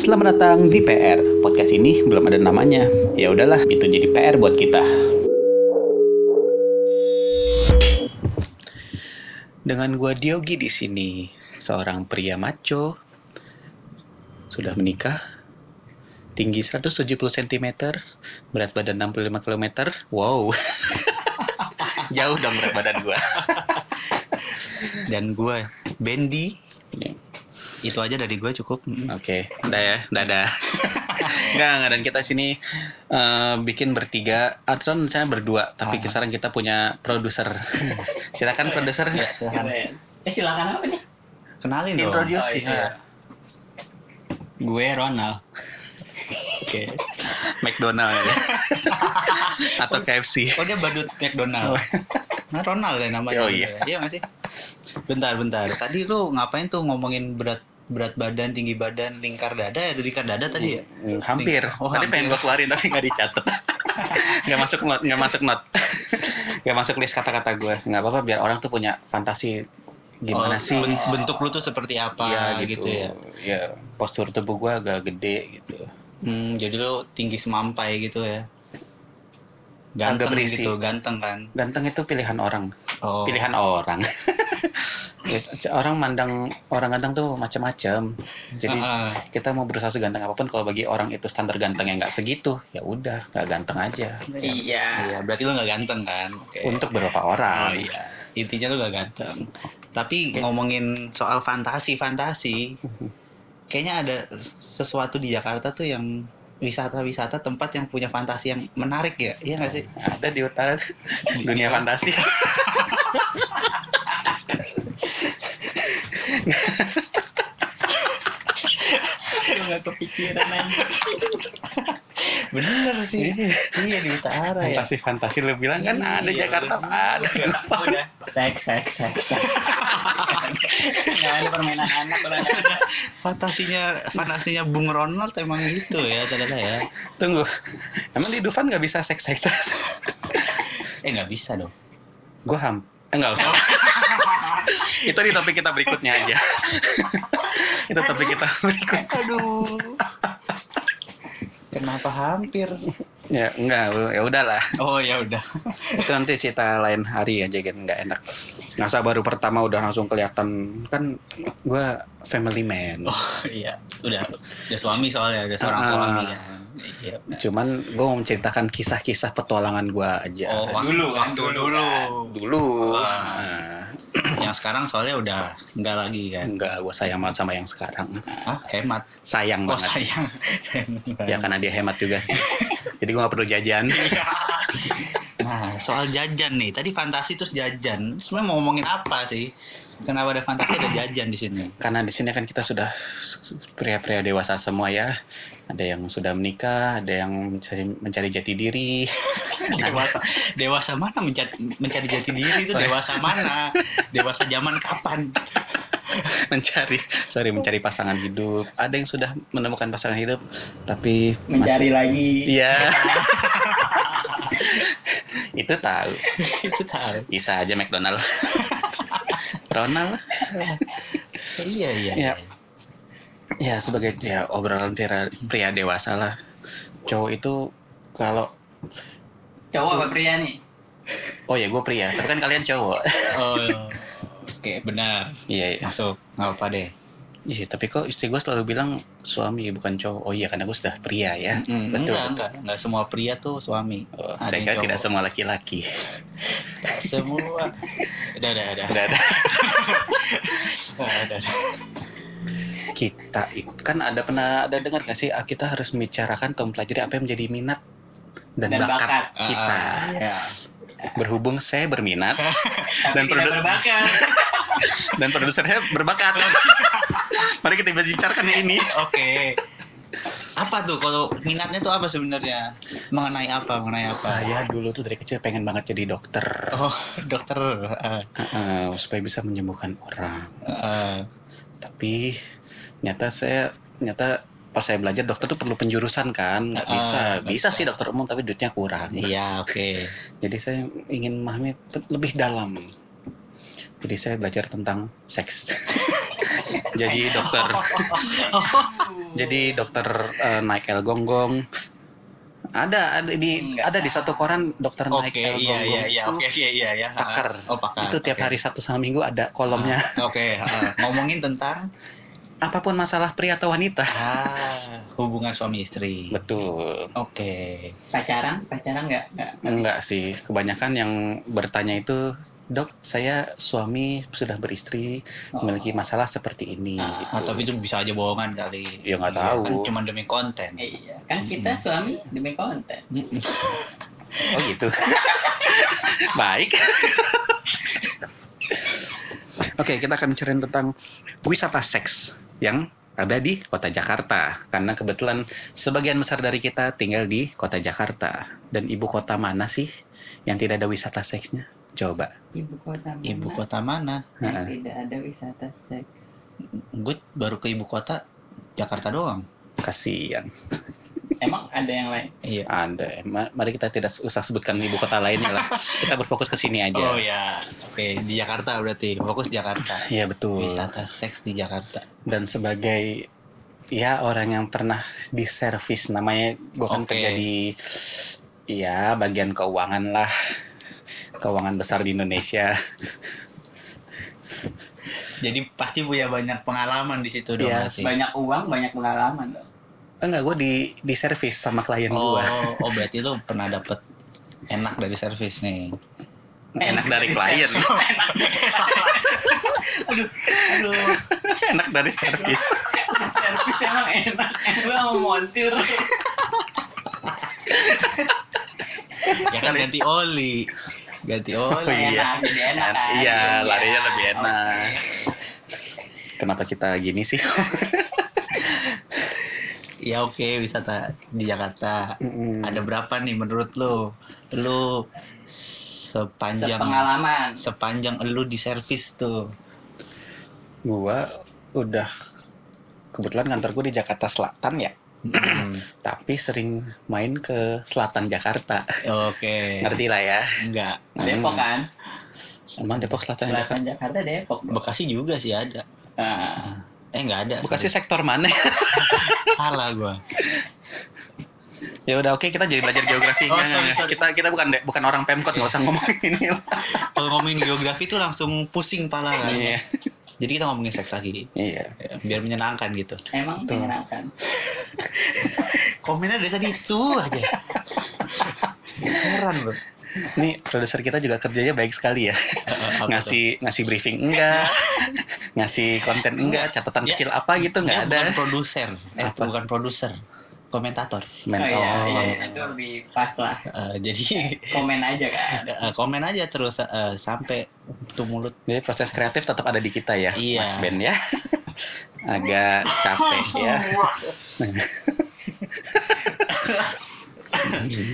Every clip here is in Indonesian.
Selamat datang di PR. Podcast ini belum ada namanya. Ya udahlah, itu jadi PR buat kita. Dengan gua Diogi di sini, seorang pria maco sudah menikah, tinggi 170 cm, berat badan 65 km. Wow. Jauh dong berat badan gua. dan gue Bendy. Itu aja dari gue cukup Oke, udah ya, dadah. Enggak, enggak dan kita sini eh, bikin bertiga, atau misalnya berdua, tapi Ah. sekarang kita punya produser. Silakan produser. silakan Eh silakan apa nih? kenalin dong Introduce Oh, iya. ya. Gue Ronald. oke McDonald ya. atau KFC. oh dia badut McDonald nah Ronald ya namanya Oh, iya. iya nggak sih bentar bentar tadi lu ngapain tuh ngomongin berat berat badan tinggi badan lingkar dada ya lingkar dada tadi ya Hmm, Hampir. Oh, Tadi pengen hampir. gua keluarin tapi nggak dicatat. nggak masuk not, nggak masuk not. nggak masuk list kata-kata gue. Nggak apa-apa biar orang tuh punya fantasi gimana Oh, sih ben- bentuk lu tuh seperti apa Iya, gitu. ya Ya, postur tubuh gua agak gede gitu. hmm, jadi lu tinggi semampai gitu ya Agak ganteng berisi. gitu ganteng kan Ganteng itu pilihan orang. oh Pilihan orang. Ya, orang mandang orang ganteng tuh macam-macam. Jadi Ah, ah. kita mau berusaha seganteng apa pun kalau bagi orang itu standar ganteng yang nggak segitu, ya udah nggak ganteng aja. Iya. Iya, berarti lu nggak ganteng kan? Oke. Untuk beberapa Oh orang. iya. Intinya lu gak ganteng. Tapi ngomongin soal fantasi-fantasi, kayaknya ada sesuatu di Jakarta tuh yang wisata-wisata tempat yang punya fantasi yang menarik ya, iya gak sih? Ada di utara dunia fantasi. Gue gak kepikiran aja. Bener sih. iya di utara ya. Fantasi-fantasi lu bilang kan Iya, ada Jakarta ada. Udah. Seks, seks, seks, seks. Gak ada permainan anak. Fantasinya fantasinya Bung Ronald emang gitu ya ternyata ya. Tunggu. Emang di Dufan nggak bisa seks-seks? Eh nggak bisa dong. Gue ham. Eh, enggak usah. Itu di topik kita berikutnya aja. Itu topik kita berikut. Aduh. Kenapa hampir? Ya enggak, ya udahlah. Oh ya udah. Itu nanti cerita lain hari aja kan nggak enak. Masa baru pertama udah langsung kelihatan kan gua family man. Oh iya, udah udah suami soalnya, udah seorang Ah. suami kan. Iya. Cuman gue mau menceritakan kisah-kisah petualangan gua aja. Oh, Dulu waktu dulu dulu. dulu. Wah. Yang sekarang soalnya udah enggak lagi kan. enggak, gue sayang banget sama yang sekarang. Ah, hemat. Sayang Oh, banget. sayang. sayang. Ya karena dia hemat juga sih. Jadi gue gak perlu jajan. Nah, soal jajan nih. Tadi fantasi terus jajan. Sebenarnya mau ngomongin apa sih? Kenapa ada fantasi ada jajan di sini? Karena di sini kan kita sudah pria-pria dewasa semua ya. Ada yang sudah menikah, ada yang mencari, mencari jati diri. Dewasa, dewasa mana mencari, mencari jati diri itu dewasa mana? Dewasa zaman kapan? mencari sorry mencari pasangan hidup ada yang sudah menemukan pasangan hidup tapi Mencari masih- lagi. iya itu tahu itu tahu. bisa aja McDonald Ronald Iya, iya. ya ya sebagai ya obrolan pria, pria dewasa lah cowok itu kalau Cowok apa pria nih? oh ya gue pria tapi kan kalian cowok Oh, oke benar. iya iya Masuk, nggak apa deh. Iya, tapi kok istri gue selalu bilang suami bukan cowok. Oh iya, karena gue sudah pria ya. Mm, Betul. Enggak, enggak, enggak semua pria tuh suami. Oh, Ada saya kira cowok. tidak semua laki-laki. Semua. Udah, udah, udah. Udah ada. Udah, udah, udah. Kita kan ada pernah ada dengar gak sih ah, kita harus membicarakan atau mempelajari apa yang menjadi minat dan, Dan bakat, bakat. kita. Ah, Iya. Berhubung saya berminat Dan Tapi tidak produ- berbakat. dan produser saya berbakat. Mari kita bicarakan yang ini. Oke. Apa tuh kalau minatnya tuh apa sebenarnya? Mengenai apa? Mengenai apa? Saya dulu tuh dari kecil pengen banget jadi dokter. Oh, dokter. Ah, Eh, supaya bisa menyembuhkan orang. ah. tapi nyata saya nyata pas saya belajar dokter tuh perlu penjurusan kan nggak Ah, bisa nggak bisa sih dokter umum tapi duitnya kurang Iya, oke. jadi saya ingin memahami lebih dalam jadi saya belajar tentang seks jadi dokter Jadi dokter eh, naik el gonggong. Ada ada di Enggak. ada di satu koran dokter naik Oke, el iya gonggong. iya iya oke iya iya ya. pakar. Oh, pakar. Itu tiap Oke. hari Sabtu sama Minggu ada kolomnya. Ah, Oke, ah. ngomongin tentang Apa pun masalah pria atau wanita. ah, hubungan suami istri. Betul. Oke. Pacaran? Pacaran nggak? Nggak. sih, kebanyakan yang bertanya itu, "Dok, saya suami sudah beristri. Oh. memiliki masalah seperti ini." Ah, gitu. Ah, tapi itu bisa aja bohongan kali. Ya, nggak Iya, tahu. Kan cuma demi konten. Iya, kan kita suami demi konten. Oh gitu. Baik. Oke, kita akan bicara tentang wisata seks yang ada di kota Jakarta. Karena kebetulan sebagian besar dari kita tinggal di kota Jakarta. Dan ibu kota mana sih yang tidak ada wisata seksnya? Coba. Ibu kota mana? Ibu kota mana? yang Heeh. tidak ada wisata seks. Gue baru ke ibu kota Jakarta doang. Kasian. Emang ada yang lain? Iya. Ada. Ma- Mari kita tidak usah sebutkan ibu kota lainnya lah. Kita berfokus ke sini aja. Oh ya. Oke, di Jakarta berarti. Fokus Jakarta. Iya betul. Wisata seks di Jakarta. dan sebagai ya orang yang pernah di servis namanya gue kan Oke. kerja di ya bagian keuangan lah keuangan besar di Indonesia Jadi pasti punya banyak pengalaman di situ dong. Pasti. Banyak uang, banyak pengalaman dong. Enggak gue di di servis sama klien Oh, gue oh berarti lu pernah dapet enak dari servis nih. enak dari klien aduh, aduh. enak dari servis Servis emang enak. Lu mau montir. Ya kan ganti oli. Ganti oli. Oh, iya. Enak, jadi enak kan. iya larinya lebih enak kenapa kita gini sih Ya oke, wisata di Jakarta. Mm-mm. Ada berapa nih menurut lu? Lu sepanjang Sepengalaman. sepanjang lu di servis tuh. gua udah kebetulan kantor gue di Jakarta Selatan ya Hmm, tapi sering main ke selatan Jakarta Oke. ngerti lah ya Enggak. Depok kan? emang Depok Selatan Jakarta Selatan Jakarta Depok. bro. Bekasi juga sih ada. Ah, Eh enggak ada. Bekasi sorry. sektor mana salah gua. ya udah oke kita jadi belajar geografi Oh, Nggak, sorry, nggak, sorry. kita kita bukan de- bukan orang pemkot nggak usah ngomongin ini lah. Kalau ngomongin geografi tuh langsung pusing pala kan. iya Jadi kita ngomongin seks lagi. iya Ya, Biar menyenangkan gitu. emang Betul. menyenangkan. Komennya dari tadi itu aja. Heran loh. Ini produser kita juga kerjanya baik sekali ya ngasih ngasih briefing enggak ngasih konten enggak catatan Dia- kecil apa gitu Dia nggak ada bukan produser. Eh, Apa? bukan produser. Komentator. Men- oh iya, oh, iya, iya, itu lebih pas lah. Eh, jadi Komen aja kan. eh, komen aja terus eh, sampai tuh mulut. jadi proses kreatif tetap ada di kita ya Iya. Mas Ben ya agak capek ya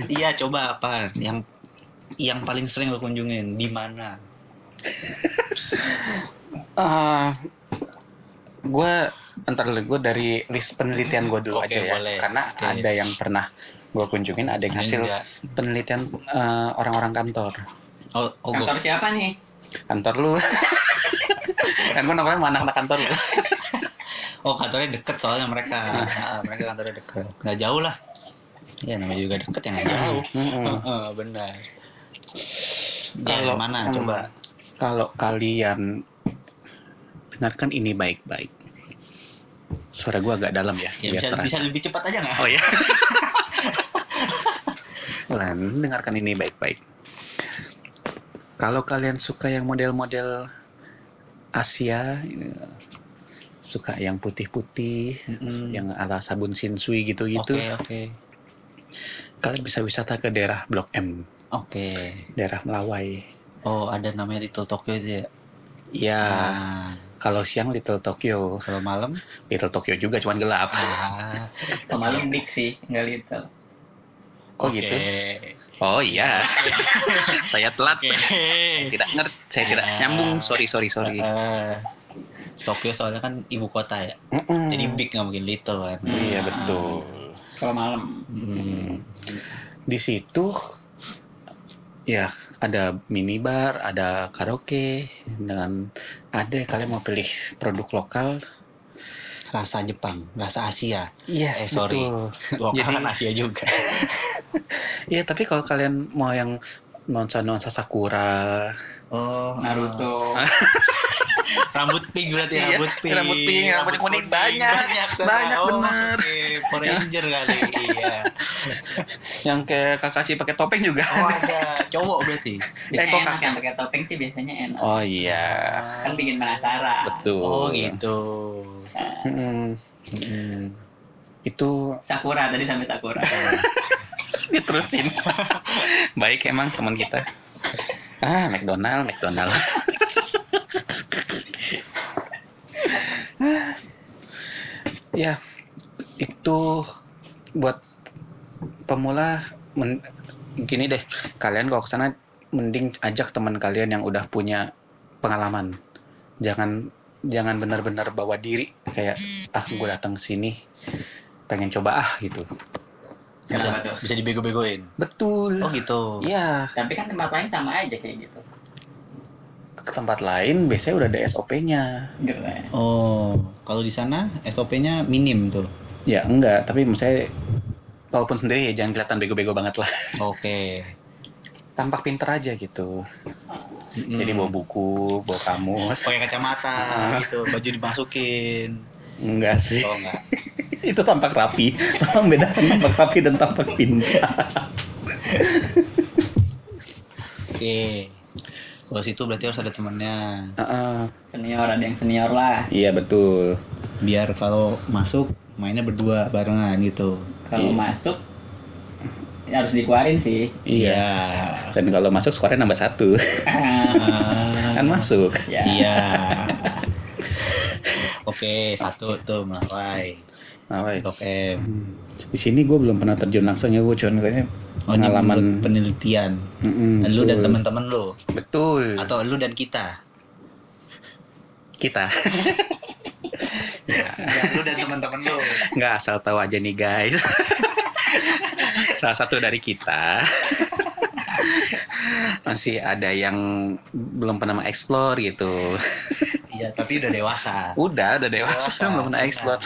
Iya, coba apa yang yang paling sering lo kunjungin di mana? Eh, gue ntar gue dari list penelitian gue dulu Oke, aja ya boleh. karena Oke. ada yang pernah gue kunjungin ada yang hasil enggak? penelitian eh, orang-orang kantor Oh, oh Kantor siapa nih? kantor lu kan gue nongkrong sama anak-anak kantor lu oh kantornya deket soalnya mereka. Ah, mereka kantornya deket. Nggak jauh lah. Ya namanya juga deket ya nggak jauh. Mm-mm. Heeh, benar. Kalau- Kalau mana hmm. coba? kalau kalian dengarkan ini baik-baik suara gue agak dalam ya, Ya, bisa terasa. bisa lebih cepat aja nggak? Oh ya. Lan, dengarkan ini baik-baik. Kalau kalian suka yang model-model Asia, suka yang putih-putih, Mm-mm. yang ala sabun Shinsui gitu-gitu, Oke oke kalian bisa wisata ke daerah Blok M, oke. daerah Melawai. Oh ada namanya Little Tokyo itu ya? Ya, Ah, kalau siang Little Tokyo, kalau malam? Little Tokyo juga cuman gelap. Ah, Kemarin dik sih, nggak little. Kok oke. gitu? Oh iya, saya telat. Oke. Tidak ngerti, saya tidak nyambung. Sorry, sorry, sorry. Eh, Tokyo soalnya kan ibu kota ya. Mm-mm. Jadi big nggak mungkin little kan. Iya Ah. betul. Kalau malam. Mm. Di situ ya ada minibar, ada karaoke dengan ada kalian mau pilih produk lokal rasa Jepang, rasa Asia. Yes, Eh, sorry. betul. Lokal Jadi- kan Asia juga. Iya, tapi kalau kalian mau yang nuansa-nuansa sakura, Oh, Naruto. rambut pink berarti Iya, rambut pink. rambut pink, rambut kuning, banyak. banyak, Banyak, Oh, bener. oke. Power Ranger kali. iya. yang kayak Kakashi pakai topeng juga. Oh, ada cowok berarti. Biasanya Eh, kok enak kakak? yang pakai topeng sih biasanya enak. Oh iya, Kan bikin penasaran. betul. Oh, gitu. Mm-mm. Hmm. Itu Sakura tadi sampai Sakura. diterusin. Baik emang teman kita. Ah, McDonald, McDonald. ya, itu buat pemula men- gini deh. Kalian kalau ke sana mending ajak teman kalian yang udah punya pengalaman. Jangan jangan benar-benar bawa diri kayak ah gue datang sini pengen coba ah gitu. Kenapa tuh? Bisa dibego-begoin. Betul. Oh, gitu. Iya, Tapi kan tempat lain sama aja kayak gitu. ke tempat lain biasanya udah ada SOP-nya. Oh, kalau di sana SOP-nya minim tuh. Ya enggak, tapi misalnya kalaupun sendiri ya jangan kelihatan bego-bego banget lah. Oke. Tampak pinter aja gitu. Mm. Jadi bawa buku, bawa kamus. pakai kacamata gitu, baju dimasukin. Enggak sih. Oh, enggak. Itu tampak rapi. Tolong bedakan tampak rapi dan tampak pintar. Oke. Kalau situ berarti harus ada temennya. Heeh. Senior ada yang senior lah. Iya betul. Biar kalau masuk mainnya berdua barengan gitu. Kalau Iya. masuk harus dikeluarin sih. Iya. Dan kalau masuk skornya nambah satu. Ah, kan masuk. ya. Iya. Oke, satu tuh melawai. Nah, baik. Blok M. Hmm. Di sini gue belum pernah terjun langsung ya gue cuma kayaknya Oh, pengalaman. penelitian. Mm-mm, Lu dan teman-teman lu Betul. atau lu dan kita. kita. lu dan teman-teman lu. nggak asal tahu aja nih guys salah satu dari kita masih ada yang belum pernah mengeksplor gitu Iya, tapi udah dewasa. udah udah dewasa Dewasa, belum pernah eksplor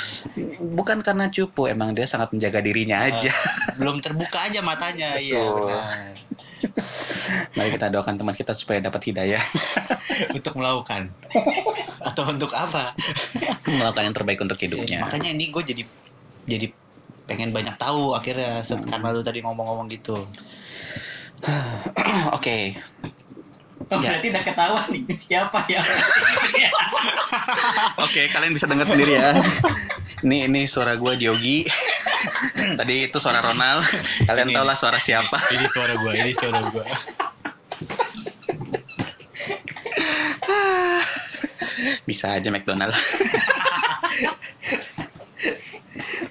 bukan karena cupu emang dia sangat menjaga dirinya aja Belum terbuka aja matanya, iya benar. mari kita doakan teman kita supaya dapat hidayah Untuk melakukan. Atau untuk apa? melakukan yang terbaik untuk hidupnya Makanya ini gue jadi jadi pengen banyak tahu akhirnya set- karena lu tadi ngomong-ngomong gitu. oke Oh, Ya. berarti udah ketahuan nih siapa yang Oke, kalian bisa dengar sendiri ya. Ini ini suara gua Diogi. Tadi itu suara Ronald. Kalian Ini, tahu lah suara siapa. Ini suara gue, ini suara gue. Bisa aja McDonald.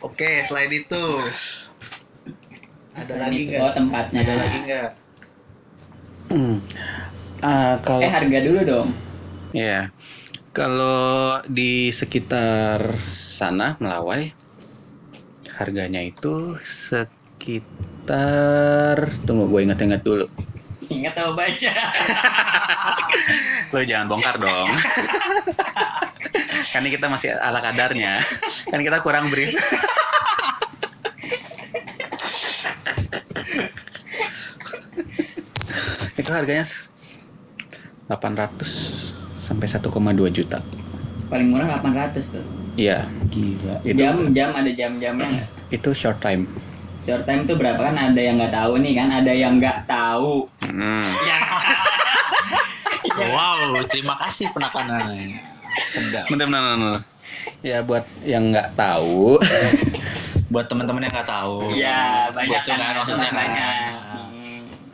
Oke, selain itu ada lagi nggak? oh, tempatnya. Ada lagi nggak? Hmm. Ah, kalau Eh harga dulu dong. ya. Kalau di sekitar sana Melawai harganya itu sekitar tunggu gue inget-inget dulu. Ingat tahu baca. Lo jangan bongkar dong. kan kita masih ala kadarnya. Kan kita kurang brief. Itu harganya 800 sampai 1,2 juta. Paling murah 800 tuh. Iya, Gila. itu Jam jam ada jam-jamnya nggak? itu short time. Short time tuh berapa kan ada yang nggak tahu nih kan ada yang nggak tahu. Hmm. Wow, terima kasih penekanannya. Sedap. Bener, bener, bener. Ya buat yang nggak tahu, Buat teman-teman yang nggak tahu. Ya banyak Betul kan maksudnya kan. banyak.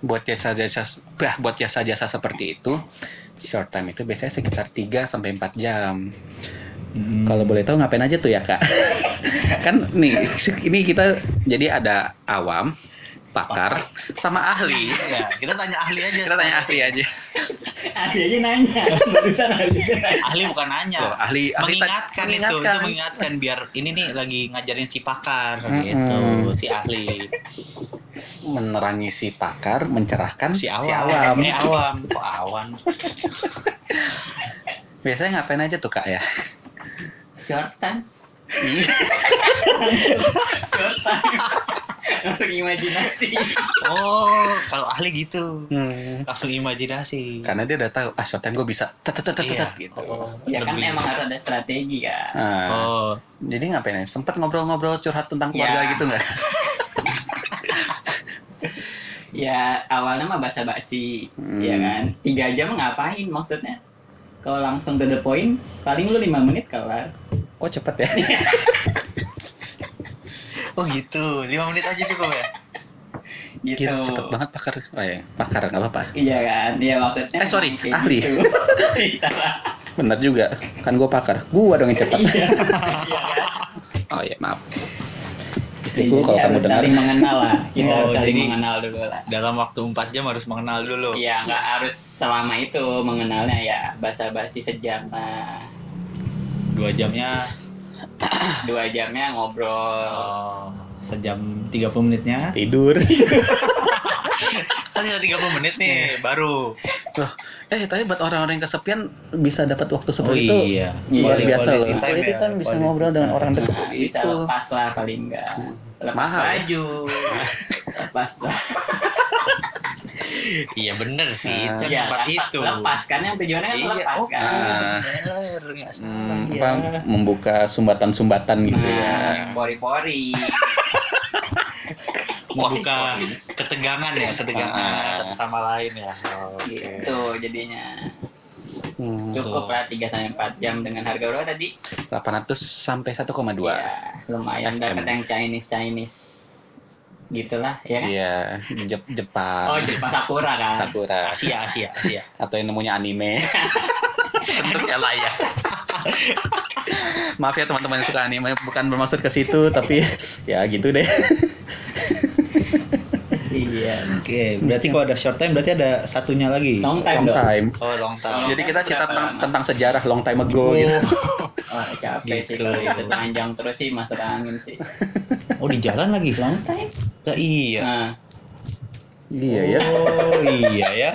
Hmm. buat jasa-jasa bah, buat jasa-jasa seperti itu, short time itu biasanya sekitar 3 sampai 4 jam. Hmm. Kalau boleh tahu ngapain aja tuh ya, Kak? kan nih, ini kita jadi ada awam, pakar, sama ahli. Ya, kita tanya ahli aja. Kita tanya ahli aja. Ahli aja nanya barusan ahli. Ahli bukan nanya. Loh, ahli ahli ta- mengingatkan, itu, itu mengingatkan biar ini nih lagi ngajarin si pakar Mm-mm. gitu, si ahli, menerangi si pakar, mencerahkan si awam. Si awam. Eh, awam, kok awan? Biasanya ngapain aja tuh, Kak ya? Time. Langsung imajinasi. Oh, kalau ahli gitu. Hmm. Langsung imajinasi. Karena dia udah tahu, ah time gue bisa tet tet tet tet, Iya. gitu. Oh, Ya kan emang harus ada strategi kan. Nah, Oh, jadi ngapain ya? Sempet ngobrol-ngobrol curhat tentang keluarga Ya. gitu nggak? Ya awalnya mah basa-basi, Hmm. ya kan. Tiga jam ngapain maksudnya? Kalau langsung to the point, paling lu lima menit kelar. Kok cepet ya? oh gitu. 5 menit aja cukup ya. Gitu. Gila, cepet banget pakar. Oh ya, pakar nggak apa-apa. Iya kan, iya maksudnya. Eh, sorry, ahli. gitu. Iya. Bener juga. Kan gue pakar. Gua dong yang cepet. Iya. Iya kan. Oh ya, maaf. Istriku kalau kamu harus dengar. saling mengenal lah. Kita Oh, harus saling jadi- mengenal dulu lah. Dalam waktu 4 jam harus mengenal dulu. Iya, nggak harus selama itu mengenalnya ya basa-basi sejam lah. Dua jamnya Dua jamnya ngobrol. oh, sejam 30 menitnya. Tidur. Kan tinggal 30 menit nih baru. Loh, eh tapi buat orang-orang yang kesepian bisa dapat waktu Oh seperti itu. iya. Luar Iya, biasa loh. quality time Quality ya, time bisa quality ngobrol dengan orang dekat. Nah, bisa Itu. lepas lah paling enggak. Lepas Mahal. baju. lepas lah. Iya bener sih. Nah. Itu Iya, tempat kan, itu. lepas kan yang tujuannya kan Iya, lepas oh, kan. Ah. bener, nggak Hmm, dia. apa, membuka sumbatan-sumbatan gitu ya. Nah, pori-pori. Membuka ketegangan ya, ketegangan Ah. satu sama lain ya. Oke. gitu jadinya. Hmm, Cukup lah 3 sampai 4 jam dengan harga berapa tadi? 800 sampai 1,2. Ya, lumayan FM. dapat yang Chinese Chinese gitulah ya kan? Iya, Jep- Jepang. Oh, Jepang Sakura kan. Sakura Asia, Asia, Asia. atau yang nemunya anime. Bentuknya layak. Maaf ya teman-teman yang suka anime, bukan bermaksud ke situ, tapi ya gitu deh. Iya. Oke, berarti kalau ada short time berarti ada satunya lagi. Long time Long dong. time. Oh, long time. Jadi kita cerita tentang, tentang sejarah long time ago Oh, gitu. Oh, capek sih Gitu. kalau itu panjang terus sih masuk angin sih. oh di jalan lagi. Long time. Lah, iya. Nah, Iya ya. Oh, iya ya.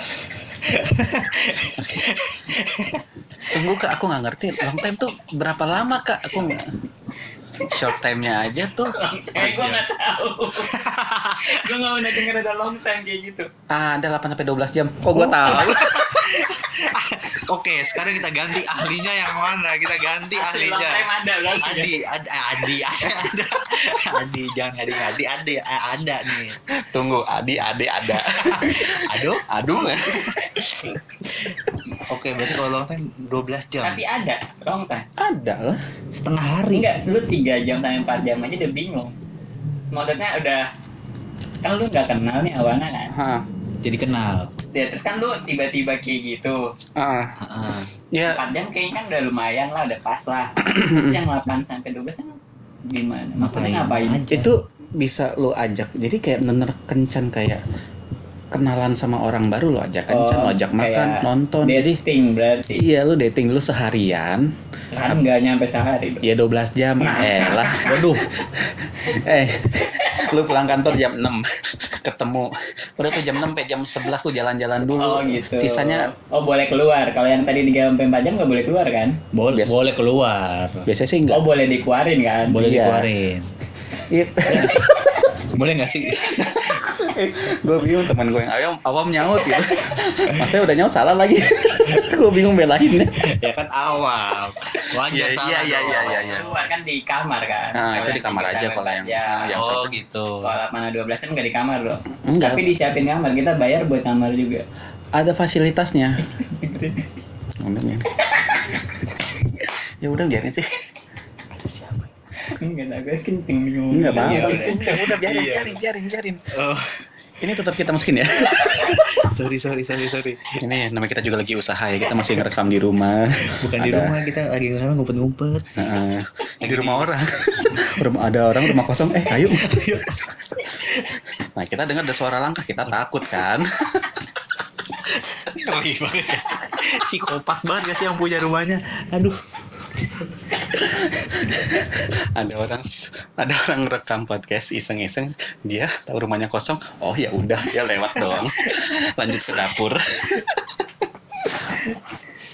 Tunggu kak, aku nggak ngerti long time tuh berapa lama kak? Aku nggak. Short time-nya aja tuh time gue nggak tahu. gue nggak pernah denger ada long time kayak gitu. ada 8 sampai 12 jam. Kok gua tahu? Oke, sekarang kita ganti ahlinya yang mana? Kita ganti ahlinya. ada kan? Adi, ad, eh, Adi, ada, ada, Adi, jangan ngadi ngadi, Adi, eh, ada nih. Tunggu, Adi, Ade ada. Aduh, Aduh. oke, berarti kalau long time 12 jam, Tapi ada long time. Ada lah. setengah hari. Enggak, lu 3 jam sampai 4 jam aja udah bingung. Maksudnya udah kan lu nggak kenal nih awalnya kan. Hah. Jadi kenal. Ya, terus kan lu tiba-tiba kayak gitu. Ah. Heeh. Ya, 4 jam kayaknya kan udah lumayan lah, udah pas lah. Terus yang 8 sampai 12 kan gimana? Maksudnya ngapain? aja? itu bisa lo ajak. Jadi kayak bener kencan kayak kenalan sama orang baru lo ajak kencan, Oh, lo ajak makan, nonton. Jadi dating berarti. iya lo dating dulu seharian. Kan nggak nyampe sehari dong. Ya 12 jam. Eh lah. Waduh, Eh, lu pulang kantor jam 6 ketemu udah tuh jam 6 sampai jam 11 tuh jalan-jalan dulu Oh gitu. sisanya Oh boleh keluar. Kalau yang tadi 3 sampai 4 jam nggak boleh keluar kan? boleh, Biasa. boleh keluar. biasanya sih enggak Oh boleh dikeluarin kan? Boleh Iya. dikeluarin. Iya. Boleh nggak sih? gue bingung teman gue yang awam, awam nyaut gitu masanya udah nyaut salah lagi gue bingung belainnya ya kan awam. Wajar Iya, salah iya, iya, iya, iya, iya. Keluar kan di kamar kan? Nah, itu di kamar aja kalau yang- jam. yang oh satu. gitu. Kalau mana 12 jam nggak di kamar loh. Enggak. Tapi disiapin kamar, kita bayar buat kamar juga. ada fasilitasnya biarin. ya udah biarin sih Enggak tahu, gue kenceng bingung. Enggak apa-apa. Iya, udah. Ya udah biarin, Iya. biarin, biarin, biarin. Oh, Ini tetap kita masukin ya. sorry, sorry, sorry, sorry. Ini namanya kita juga lagi usaha ya. Kita masih ngerekam di rumah. Bukan di Ada. rumah kita lagi sama ngumpet-ngumpet. Heeh. di rumah orang. rumah ada orang rumah kosong. Eh, ayo. nah, kita dengar ada suara langkah, kita takut kan? Ngeri banget ya. Psikopat banget gak sih yang punya rumahnya? Aduh. ada orang ada orang rekam podcast iseng-iseng dia tahu rumahnya kosong oh ya udah dia lewat doang lanjut ke dapur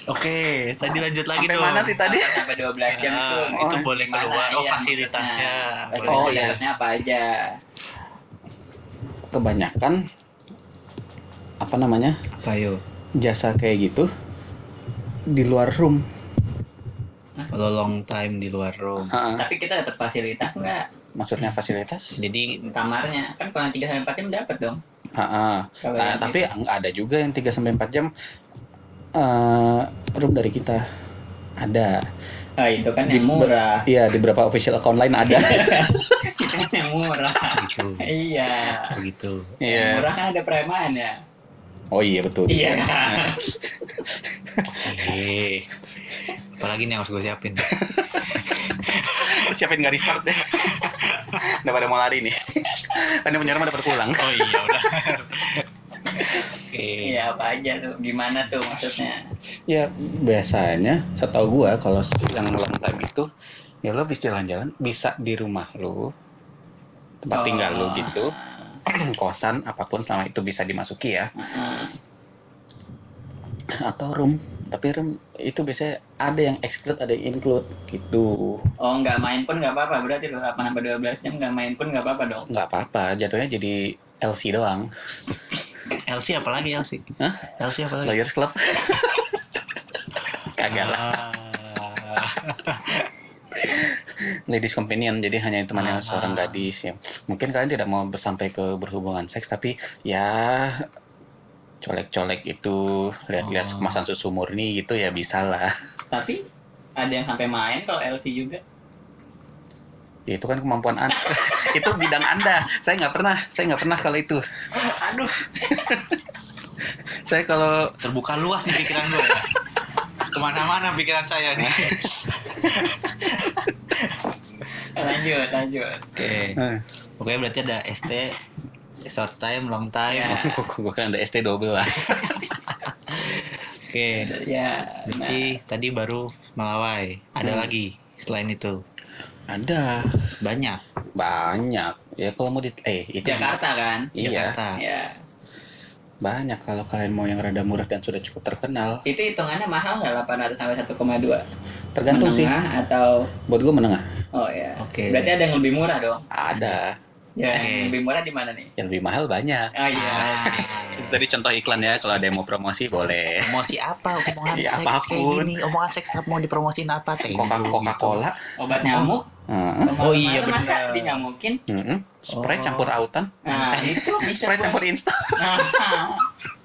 Oke, tadi lanjut lagi Sampai dong. mana sih tadi? sampai 12 jam Ah, itu Oh, boleh gimana? keluar. Oh, Iya, fasilitasnya. Boleh. Oh, iya. Fasilitasnya apa aja Kebanyakan apa namanya Apa yuk? jasa kayak gitu di luar room. Kalau long time di luar room. Ha-ha. tapi kita dapat fasilitas nggak Maksudnya fasilitas? Jadi kamarnya kan kalau 3 sampai 4 jam dapat dong. Kalau Nah, tapi itu. ada juga yang 3 sampai 4 jam eh room dari kita. Ada. ah itu kan Di- yang murah Iya, di beberapa official account lain ada. itu kan yang murah gitu. iya Begitu. yang murah kan ada preman ya Oh iya betul. iya Oke. Apalagi nih yang harus gue siapin? Siapin nggak restart deh. Udah pada mau lari nih. Kan yang penyerang udah pada pulang. Oh iya udah. Oke. iya apa aja tuh gimana tuh maksudnya Ya biasanya setahu gua kalau yang long time itu ya lo bisa jalan-jalan bisa di rumah lo tempat tinggal lo Oh. gitu kosan apa pun selama itu bisa dimasuki ya Heeh. atau room tapi room itu biasanya ada yang exclude ada yang include gitu oh nggak main pun nggak apa-apa berarti lo 8 sampai 12 jam nggak main pun nggak apa-apa dong nggak apa-apa jatuhnya jadi LC doang LC apa lagi LC? Hah? LC apa lagi? Lawyers Club kagak lah Ah. ladies companion jadi hanya temannya Ah. seorang gadis ya mungkin kalian tidak mau sampai ke berhubungan seks tapi ya colek-colek itu lihat-lihat Oh. kemasan susu murni gitu ya bisa lah tapi ada yang sampai main kalau LC juga ya, itu kan kemampuan anda itu bidang anda saya nggak pernah saya nggak pernah kalau itu Aduh, saya kalau terbuka luas nih pikiran gue ya. Ke mana-mana pikiran saya nih. lanjut lanjut Oke. eh, Pokoknya berarti ada ST, short time, long time. Ya. gue kan ada ST 12 Oke. ya nah, Berarti tadi baru Melawai. Ada Hmm. lagi selain itu. ada Banyak. banyak ya kalau mau di eh itu Jakarta kan iya Jakarta. ya banyak kalau kalian mau yang rada murah dan sudah cukup terkenal itu hitungannya mahal nggak 800 sampai 1,2 tergantung sih menengah atau buat gue menengah oh ya Oke. berarti ada yang lebih murah dong ada ya Oke. yang lebih murah di mana nih yang lebih mahal banyak oh iya Ah. itu tadi contoh iklan ya kalau ada yang mau promosi boleh Promosi apa? Omongan Ya, seks kayak apa pun. gini. Omongan seks mau dipromosiin apa? Teh? Coca Coca Cola obat nyamuk Oh iya, Obat masa dinyamukin spray Oh. campur autan nah itu bisa spray buat campur instan Nah,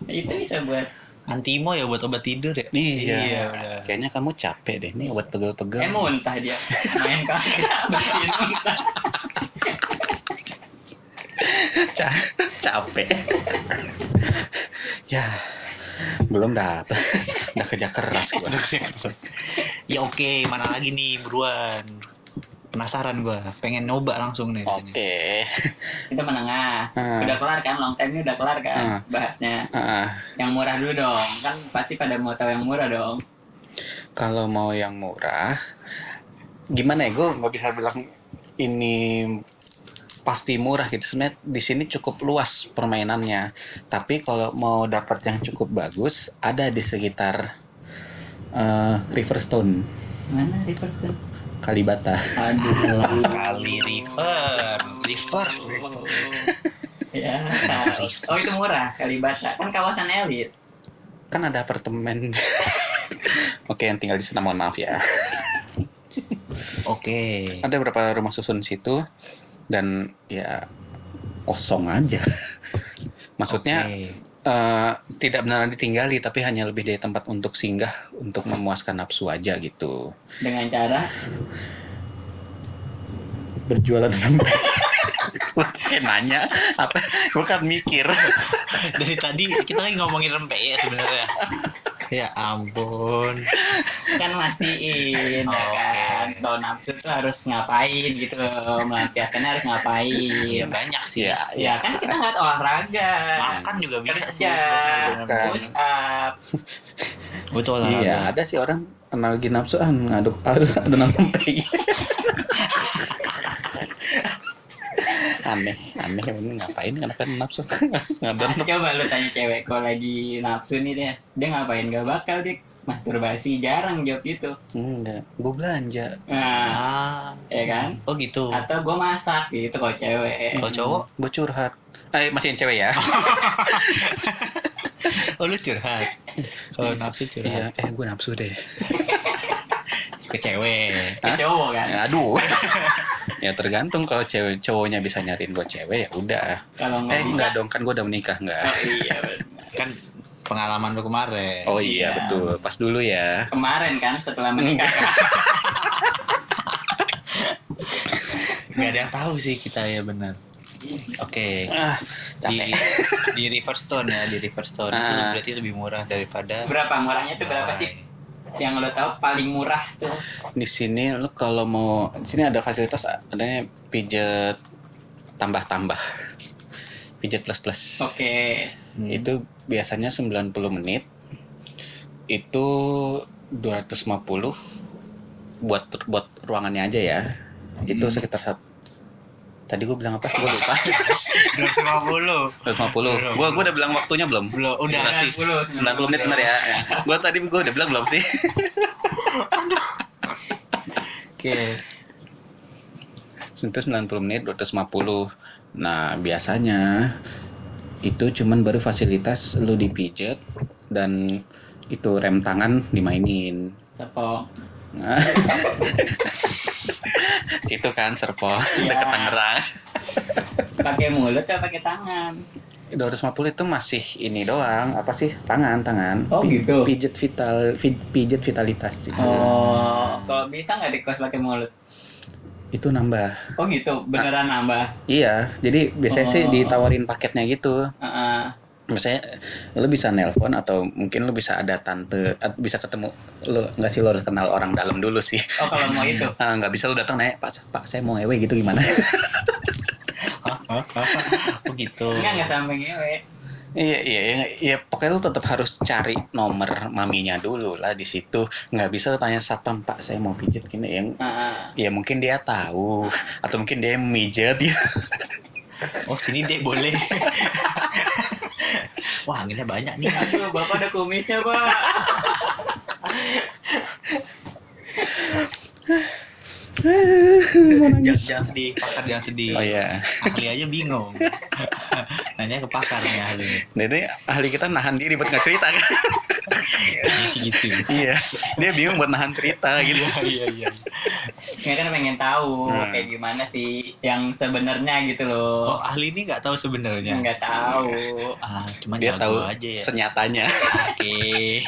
itu bisa buat Antimo ya buat obat tidur ya? Iya. udah. kayaknya kamu capek deh nih obat pegel-pegel eh muntah dia main kagak bersihin muntah Ca- capek. Ya belum dapet. Udah kerja keras gua. Ya oke, mana lagi nih buruan? Penasaran gua, pengen nyoba langsung nih. di oke. Sini. itu menengah. Ah. udah kelar kan? Long time ini udah kelar kan? Ah. bahasnya. Ah, yang murah dulu dong. Kan pasti pada mau tahu yang murah dong. Kalau mau yang murah gimana ya? Gue nggak bisa bilang ini pasti murah gitu. Sebenarnya di sini cukup luas permainannya. Tapi kalau mau dapat yang cukup bagus ada di sekitar eh, Riverstone. Mana reverse tuh Kalibata. Aduh. Kali river, river. ya. Oh itu murah Kalibata. Kan kawasan elit. Kan ada apartemen. Oke yang tinggal di sana mohon maaf ya. Oke. ada beberapa rumah susun di situ dan ya kosong aja. Maksudnya Oke. eh, tidak benar ditinggali tapi hanya lebih dari tempat untuk singgah untuk memuaskan nafsu aja gitu. Dengan cara? Berjualan rempeh Kayak nanya apa? Bukan mikir. Dari tadi kita lagi ngomongin rempeyek ya sebenarnya. ya ampun. kan mastiin ya Oke. kan kalau nafsu tuh harus ngapain gitu melampiaskannya harus ngapain Iya banyak sih. ya ya kan kita nggak olahraga Makan juga bisa sih. kerja Kan. push up Betul iya ada sih orang analogi nafsu ah ngaduk aduh adonan aneh aneh emang ngapain? Kenapa nafsu? Ngadon Nah, coba lu tanya cewek kalau lagi nafsu nih dia. Dia ngapain? Gak bakal dia masturbasi jarang jawab gitu. Enggak. Gue belanja. Nah Ah, ya kan? Oh gitu. atau gue masak gitu kalau cewek. Kalau cowok, gue curhat. Eh masih yang cewek ya. Oh lu curhat. Kalau nafsu iya. Curhat eh gue nafsu deh. Ke cewek. ke cowok kan? Aduh ya tergantung kalau cewek cowoknya bisa nyariin gue cewek ya udah kalau nggak eh bisa enggak dong kan gue udah menikah enggak oh iya. Kan pengalaman lu kemarin. oh iya Iya. betul pas dulu ya kemarin kan setelah menikah kan? Gak ada yang tahu sih kita ya benar. Oke. ah Di di River Stone ya, di River Stone itu Ah. berarti lebih murah daripada berapa murahnya tuh berapa sih yang lo tahu paling murah tuh. Di sini lu kalau mau di sini ada fasilitas adanya pijet tambah-tambah. Pijet plus plus oke. Hmm. itu biasanya 90 menit. Itu 250 buat buat ruangannya aja ya. Itu Hmm. sekitar sat- tadi gue bilang apa gue lupa. 250. 250 gue gue udah bilang waktunya belum? Belum, udah sih. 90 menit bener ya, gue tadi gue udah bilang belum sih? Oke. itu 90 menit 250 nah biasanya itu cuman baru fasilitas lu dipijat dan itu rem tangan dimainin. Sepo. Nah. itu kan serpo Iya. deket Tangerang pakai mulut atau pakai tangan 250 itu masih ini doang apa sih tangan tangan Oh, gitu. pijet vital vi- pijet vitalitas sih. oh kalau bisa nggak di kos pakai mulut itu nambah oh gitu beneran nambah iya jadi biasanya sih Oh. ditawarin paketnya gitu. Misalnya lu bisa nelpon atau mungkin lu bisa ada tante bisa ketemu lu nggak sih lu harus kenal orang dalam dulu sih. Oh kalau mau itu? Ah, nggak bisa lu datang nanya pak pak saya mau ngewe gitu gimana? Oh gitu. enggak nggak sampai ngewe. Iya iya iya iya pokoknya lu tetap harus cari nomor maminya dulu lah di situ. Nggak bisa lu tanya satpam pak saya mau pijet gini yang Heeh. ya mungkin dia tahu atau mungkin dia yang mijet ya. Oh sini deh boleh. Wah anginnya banyak nih. aduh bapak ada kumisnya pak jangan, jangan sedih, pakar jangan sedih. oh iya Ahli aja bingung. Nanya ke pakar nih ahli. Nah, ini ahli kita nahan diri buat nggak cerita kan gitu. iya dia bingung buat nahan cerita gitu Iya iya. ya kan pengen tahu Hmm. kayak gimana sih yang sebenarnya gitu Oh loh ahli ini nggak tahu sebenarnya. nggak tahu Ah cuma dia tahu aja ya. senyatanya Oke.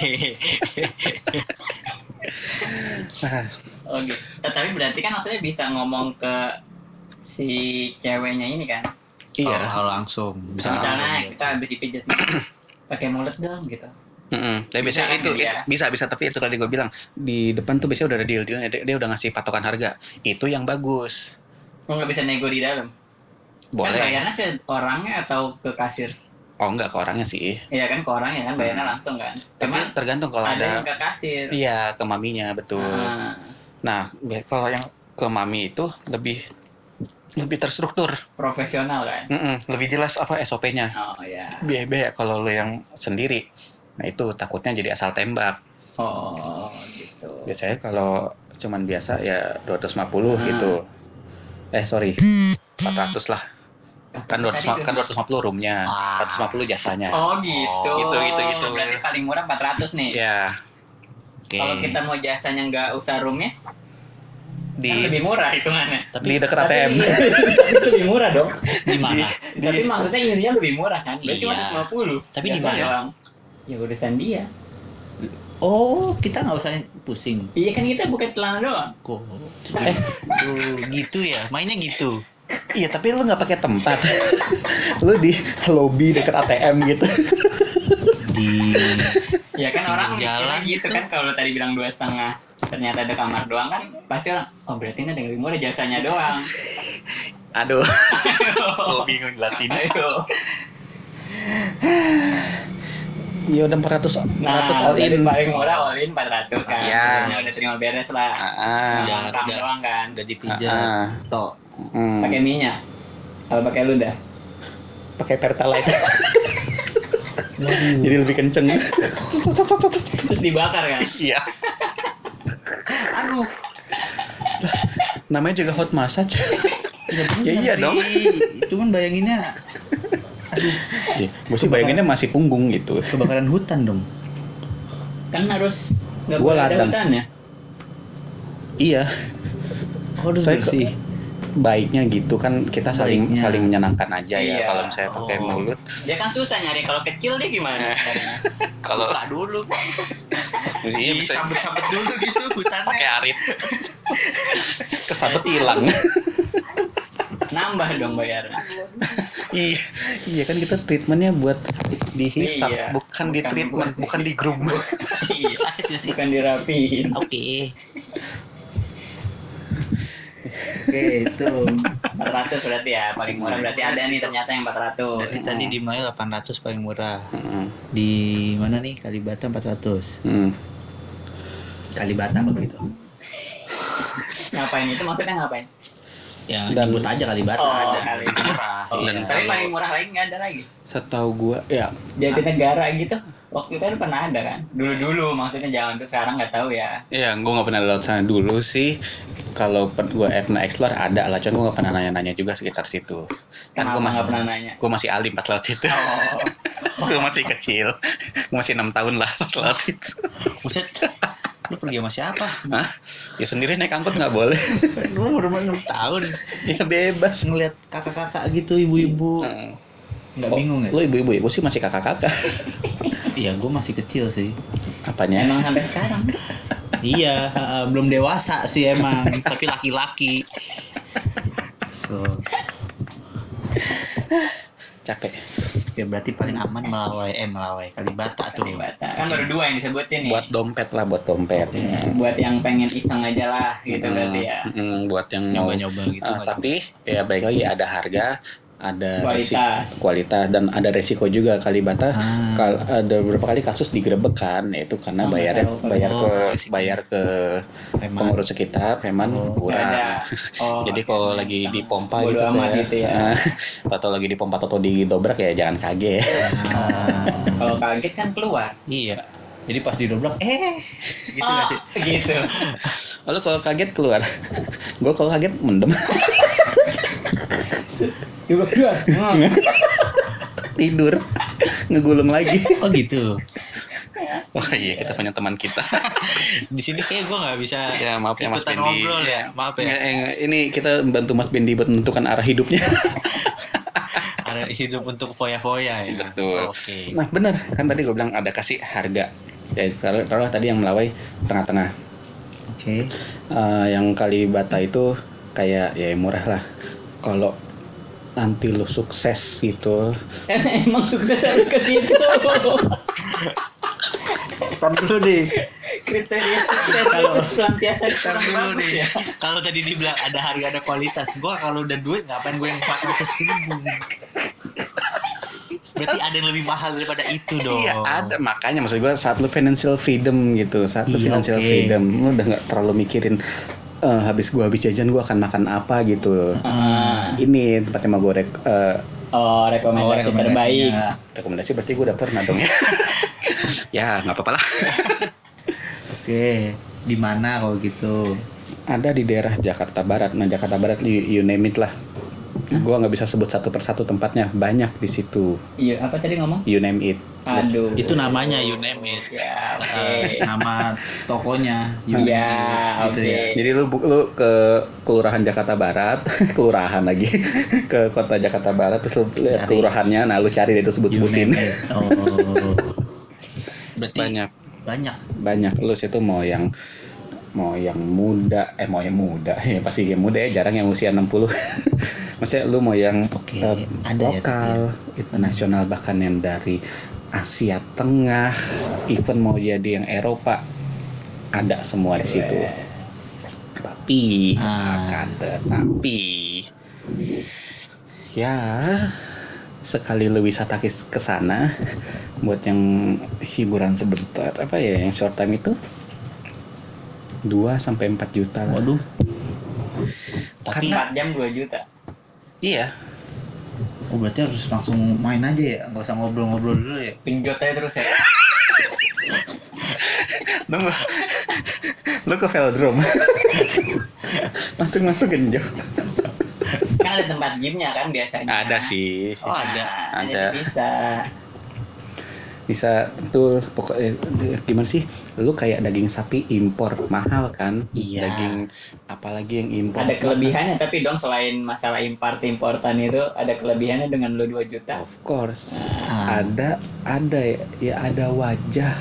oh gitu Eh, tapi berarti kan maksudnya bisa ngomong ke si ceweknya ini kan Iya. Kalau langsung bisa misalnya langsung. kita habis dipijat pakai mulut dong gitu Mm-mm. Tapi Bisa biasanya kan itu, dia? itu bisa bisa. Tapi itu tadi gue bilang di depan tuh biasanya udah ada deal dealnya dia, udah ngasih patokan harga. Itu yang bagus. Oh nggak bisa nego di dalam? Kan boleh. bayarnya ke orangnya atau ke kasir? Oh enggak ke orangnya sih. Iya kan ke orangnya kan bayarnya langsung kan. Tapi cuma tergantung kalau ada ada, yang ke kasir. Iya ke maminya betul. Ah, nah kalau yang ke mami itu lebih lebih terstruktur. Profesional kan? Mm-mm, lebih jelas apa SOP-nya oh ya beda kalau lo yang sendiri nah itu takutnya jadi asal tembak. Oh gitu. Biasanya kalau cuman biasa ya 250 Hmm. gitu. Eh sorry. 400 lah. Kan Tadi 200 kan 250 roomnya. Ah. 150 jasanya. Oh gitu. Gitu, gitu, gitu. berarti paling murah 400 nih. Ya Oke. kalau kita mau jasanya nggak usah roomnya di kan lebih murah hitungannya. Di dekat Tapi- ATM tapi lebih murah dong. Di mana? tapi maksudnya intinya lebih murah kan? Berarti cuma Iya. 150 Tapi di mana? Ya urusan dia Oh, kita nggak usah pusing. iya kan kita bukan celana doang Kok? Eh, tuh, gitu ya. Mainnya gitu. iya tapi lu nggak pakai tempat lu di lobby dekat ATM gitu Di ya kan orang jalan gitu gitu. kan kalau tadi bilang dua setengah ternyata ada kamar doang kan pasti orang oh berarti ini ada yang lebih murah jasanya doang aduh gue bingung jelasin ayo iya udah 400 400 nah all in paling murah all in 400 kan Iya. Udah terima beres lah ah, Udah, Nah, kam udah. doang kan udah ah, dipijat. ah. Tok. Hmm. pakai minyak Kalau pakai lu dah. pakai pertalite jadi lebih kenceng Terus dibakar kan? iya Aduh. namanya juga hot massage Ya, Ya iya sih. dong. Cuman bayanginnya aduh, Iya, gue sih bayanginnya masih punggung gitu kebakaran hutan dong. Kan harus nggak Gua boleh ada hutan ya? iya Oh, Saya bersih. baiknya gitu kan kita saling Baiknya. saling menyenangkan aja ya Iya. kalau misalnya pakai Oh. mulut Dia kan susah nyari kalau kecil dia gimana? caranya? kalau Buka dulu. iya bisa Disambet-sambet dulu gitu hutannya. pakai arit kesabet hilang Nambah dong bayarnya. Iya iya kan kita treatmentnya buat dihisap Iya. bukan di Bukan treatment buat- bukan di groom Iya. Sakit ya sih. Bukan dirapiin. Oke. Oke, itu. 400 berarti ya paling murah berarti ada nih ternyata yang 400. Berarti tadi di Melayu 800 paling murah. Mm, Di mana nih? Kalibata 400. mm. Kalibata kalau gitu. Ngapain itu maksudnya ngapain? Ya, Dan- nyebut aja Kalibata Oh, ada. Murah. Iya. Dan Tapi paling murah lagi nggak ada lagi. setahu gua ya Jadi negara gitu. Waktu itu kan pernah ada kan? Dulu-dulu maksudnya jangan tuh sekarang nggak tahu ya. ya gua nggak pernah lewat sana dulu sih kalau gua pernah explore ada lah cuman gua nggak pernah nanya-nanya juga sekitar situ kan Kenapa gua masih nggak pernah nanya? gua masih alim pas lewat situ Oh, gua masih kecil gua masih enam tahun lah pas lewat situ Buset. Lu pergi sama siapa? Hah? ya sendiri naik angkot nggak boleh Lu umur 6 tahun. ya bebas Ngeliat kakak-kakak gitu, ibu-ibu. Hmm. Nggak Oh, bingung ya? Lu ibu-ibu ya? Gue sih masih kakak-kakak. Iya, gue masih kecil sih. Apanya? emang sampai sekarang. iya, ha-ha, belum dewasa sih emang, tapi laki-laki. So, Capek. ya berarti paling aman melawai, eh melawai Kalibata tuh. Kalibata. Kan baru dua yang disebutin nih. Buat dompet lah, buat dompet. Ya, buat yang pengen iseng aja lah gitu Hmm, berarti ya. hmm, buat yang mau Nyoba-nyoba gitu. Nggak tapi ya baik lagi ada harga, ada Kualitas. resiko, kualitas dan ada resiko juga Kalibata. Ah. Kal- ada beberapa kali kasus digerebek kan, yaitu karena Oh, bayarnya tahu. bayar Oh, ke resiko. bayar ke Preman. pengurus sekitar, preman Oh, kurang. ada. Oh, Jadi kalau lagi dipompa Bodo gitu amat kayak, gitu ya. atau lagi dipompa atau didobrak ya jangan kaget. Ah, Kalau kaget kan keluar. iya. Jadi pas didobrak, eh, gitu nggak sih? Oh, gitu. Lalu kalau kaget keluar. gue kalau kaget mendem Dua dua. Hmm. tidur ngegulung lagi. Oh gitu. Oh iya kita punya teman kita. Di sini kayak gue nggak bisa ya maaf ya Mas ikutan Bendi. ngobrol ya. Maaf Ya, eh, ini kita bantu Mas Bendi buat menentukan arah hidupnya. Ada hidup untuk foya-foya ya. Betul. Oke. Nah benar kan tadi gue bilang ada kasih harga. Ya kalau kalau tadi yang melawai tengah-tengah. Oke. Eh, yang Kalibata itu kayak ya murah lah. Kalau nanti lu sukses gitu emang sukses harus ke situ. Tar dulu deh. Kriteria sukses Kalau- pelampiasan Tar dulu deh. ya. Kalau tadi dibilang ada harga ada kualitas, gua kalau udah duit ngapain gue yang 400 ribu? Berarti ada yang lebih mahal daripada itu dong. Iya ada makanya maksud gue saat lu financial freedom gitu saat lu Iya, financial oke. freedom lu udah nggak terlalu mikirin eh, habis gua habis jajan gua akan makan apa gitu Ah. ini tempatnya mau gue rek- eh, Oh, rekomendasi terbaik. rekomendasi berarti gue udah pernah dong ya ya nggak apa-apa lah Oke, di mana kalau gitu? ada di daerah Jakarta Barat nah Jakarta Barat you, you name it lah gua nggak bisa sebut satu persatu tempatnya banyak di situ Iya, apa tadi ngomong? you name it Aduh. Itu namanya you name it. Ya, oke. Eh, nama tokonya you Iya, name it, gitu oke. ya. Jadi lu lu ke kelurahan Jakarta Barat, kelurahan lagi ke kota Jakarta Barat terus lu lihat Cari. kelurahannya, nah lu cari itu sebut-sebutin. Oh. Berarti Banyak, banyak. banyak lu situ mau yang mau yang muda, eh mau yang muda ya pasti yang muda ya jarang yang usia 60. Maksudnya lu mau yang Oke, eh, ada ya lokal, internasional bahkan yang dari Asia Tengah, even mau jadi yang Eropa ada semua di situ. Tapi Ah. akan tetapi ya sekali lu wisata ke sana buat yang hiburan sebentar apa ya yang short time itu 2 sampai 4 juta lah. Waduh. Tapi 4 jam 2 juta. Iya. Oh berarti harus langsung main aja ya, nggak usah ngobrol-ngobrol dulu ya? Pinjot aja terus ya. Lu, lu ke velodrome. Langsung masukin Jo. Kan ada tempat gymnya kan biasanya. Ada sih. Oh ada. Nah, Ada. bisa. Bisa betul pokoknya gimana sih? Lu kayak daging sapi impor mahal kan? Iya. Daging apalagi yang impor. Ada kelebihannya tapi dong selain masalah import importan itu ada kelebihannya dengan lu 2 juta. Of course. Ah. Ada ada ya, ya ada wajah,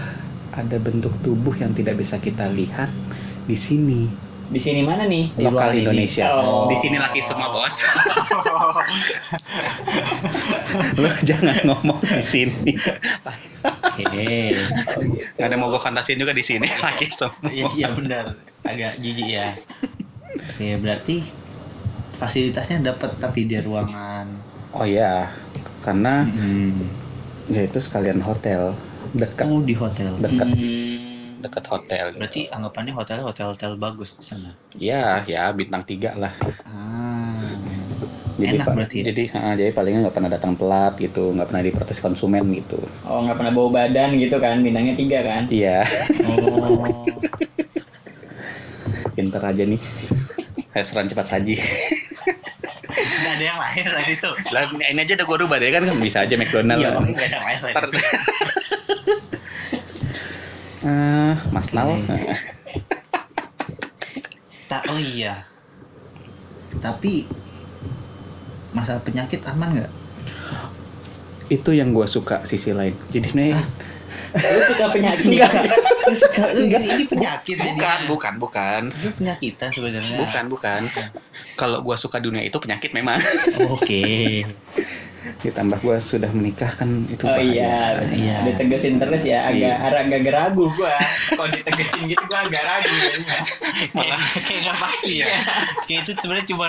ada bentuk tubuh yang tidak bisa kita lihat di sini. Di sini mana nih? Di lokal. Indonesia. Oh. Di sini laki semua bos. Lu jangan ngomong di sini. Hehe. Gak ada mau gue fantasiin juga di sini laki semua. Iya iya benar, agak jijik ya. Oke berarti fasilitasnya dapat tapi di ruangan. Oh ya, karena Hmm. ya itu sekalian hotel dekat Kamu di hotel. dekat Hmm, dekat hotel. Berarti anggapannya hotel hotel-hotel bagus di sana. Ya, ya bintang tiga lah. Ah. Jadi, Enak berarti ya? Jadi, ah, jadi palingnya nggak pernah datang telat gitu, nggak pernah diprotes konsumen gitu. Oh nggak pernah bawa badan gitu kan? Bintangnya tiga kan? Iya, Oh. pinter aja nih. Restoran cepat saji. Nggak ada yang lain selain itu. lah ini aja udah gue rubah deh kan bisa aja McDonald. Iya, makanya nggak ada yang lain selain Ntar- itu. Eh, Mas Nal. Tak, oh iya. Tapi masalah penyakit aman nggak? itu yang gue suka sisi lain. Jadi sebenarnya Lu suka penyakit? Lu suka- lu ini, ini penyakit jadi. bukan, bukan, bukan, Lu penyakitan sebenarnya. bukan, bukan. Kalau gue suka dunia itu penyakit memang. Oke. Ditambah gue sudah menikah kan itu. Oh bahaya. iya, Iya. ditegesin terus ya, agak Iya. agak agak ragu gua. Kalau ditegesin gitu gua agak ragu jadinya. Kayak kayak nggak pasti ya. Kayak itu sebenarnya cuma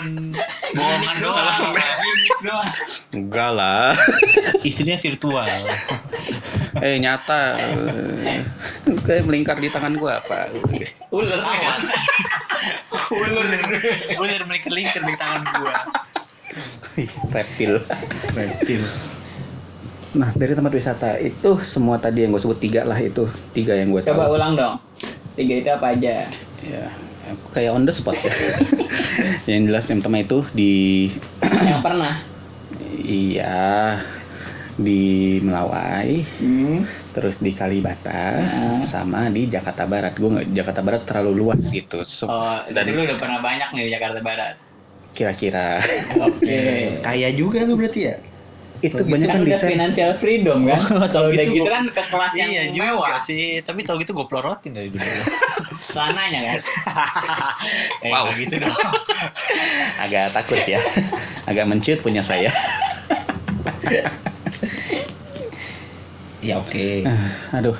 bohongan doang. Gimik doang. Enggak lah. Istrinya virtual. eh nyata. eh, Kayak melingkar di tangan gue apa? Ular. Ular. Ular melingkar-lingkar di tangan gua. Reptil. Reptil. Nah dari tempat wisata itu semua tadi yang gue sebut tiga lah itu tiga yang gue tahu. Coba ulang dong. Tiga itu apa aja? Ya, aku kayak on the spot ya. yang jelas yang pertama itu di Yang pernah. iya di Melawai, Hmm. terus di Kalibata, Hmm. sama di Jakarta Barat. Gue nggak Jakarta Barat terlalu luas gitu. Se- Oh, dan lu udah pernah banyak nih di Jakarta Barat. Kira-kira Oke. Kaya juga lu berarti ya? itu Kalau banyak Kan kan udah desain. financial freedom kan? Oh, Kalau tapi udah itu gitu gua- kan ke kelas yang iya juga mewah. sih. Tapi tau gitu gue pelorotin dari dulu. Sananya kan. eh, Wow. gitu dong. Agak takut ya. Agak menciut punya saya. Ya oke. Ah, Aduh,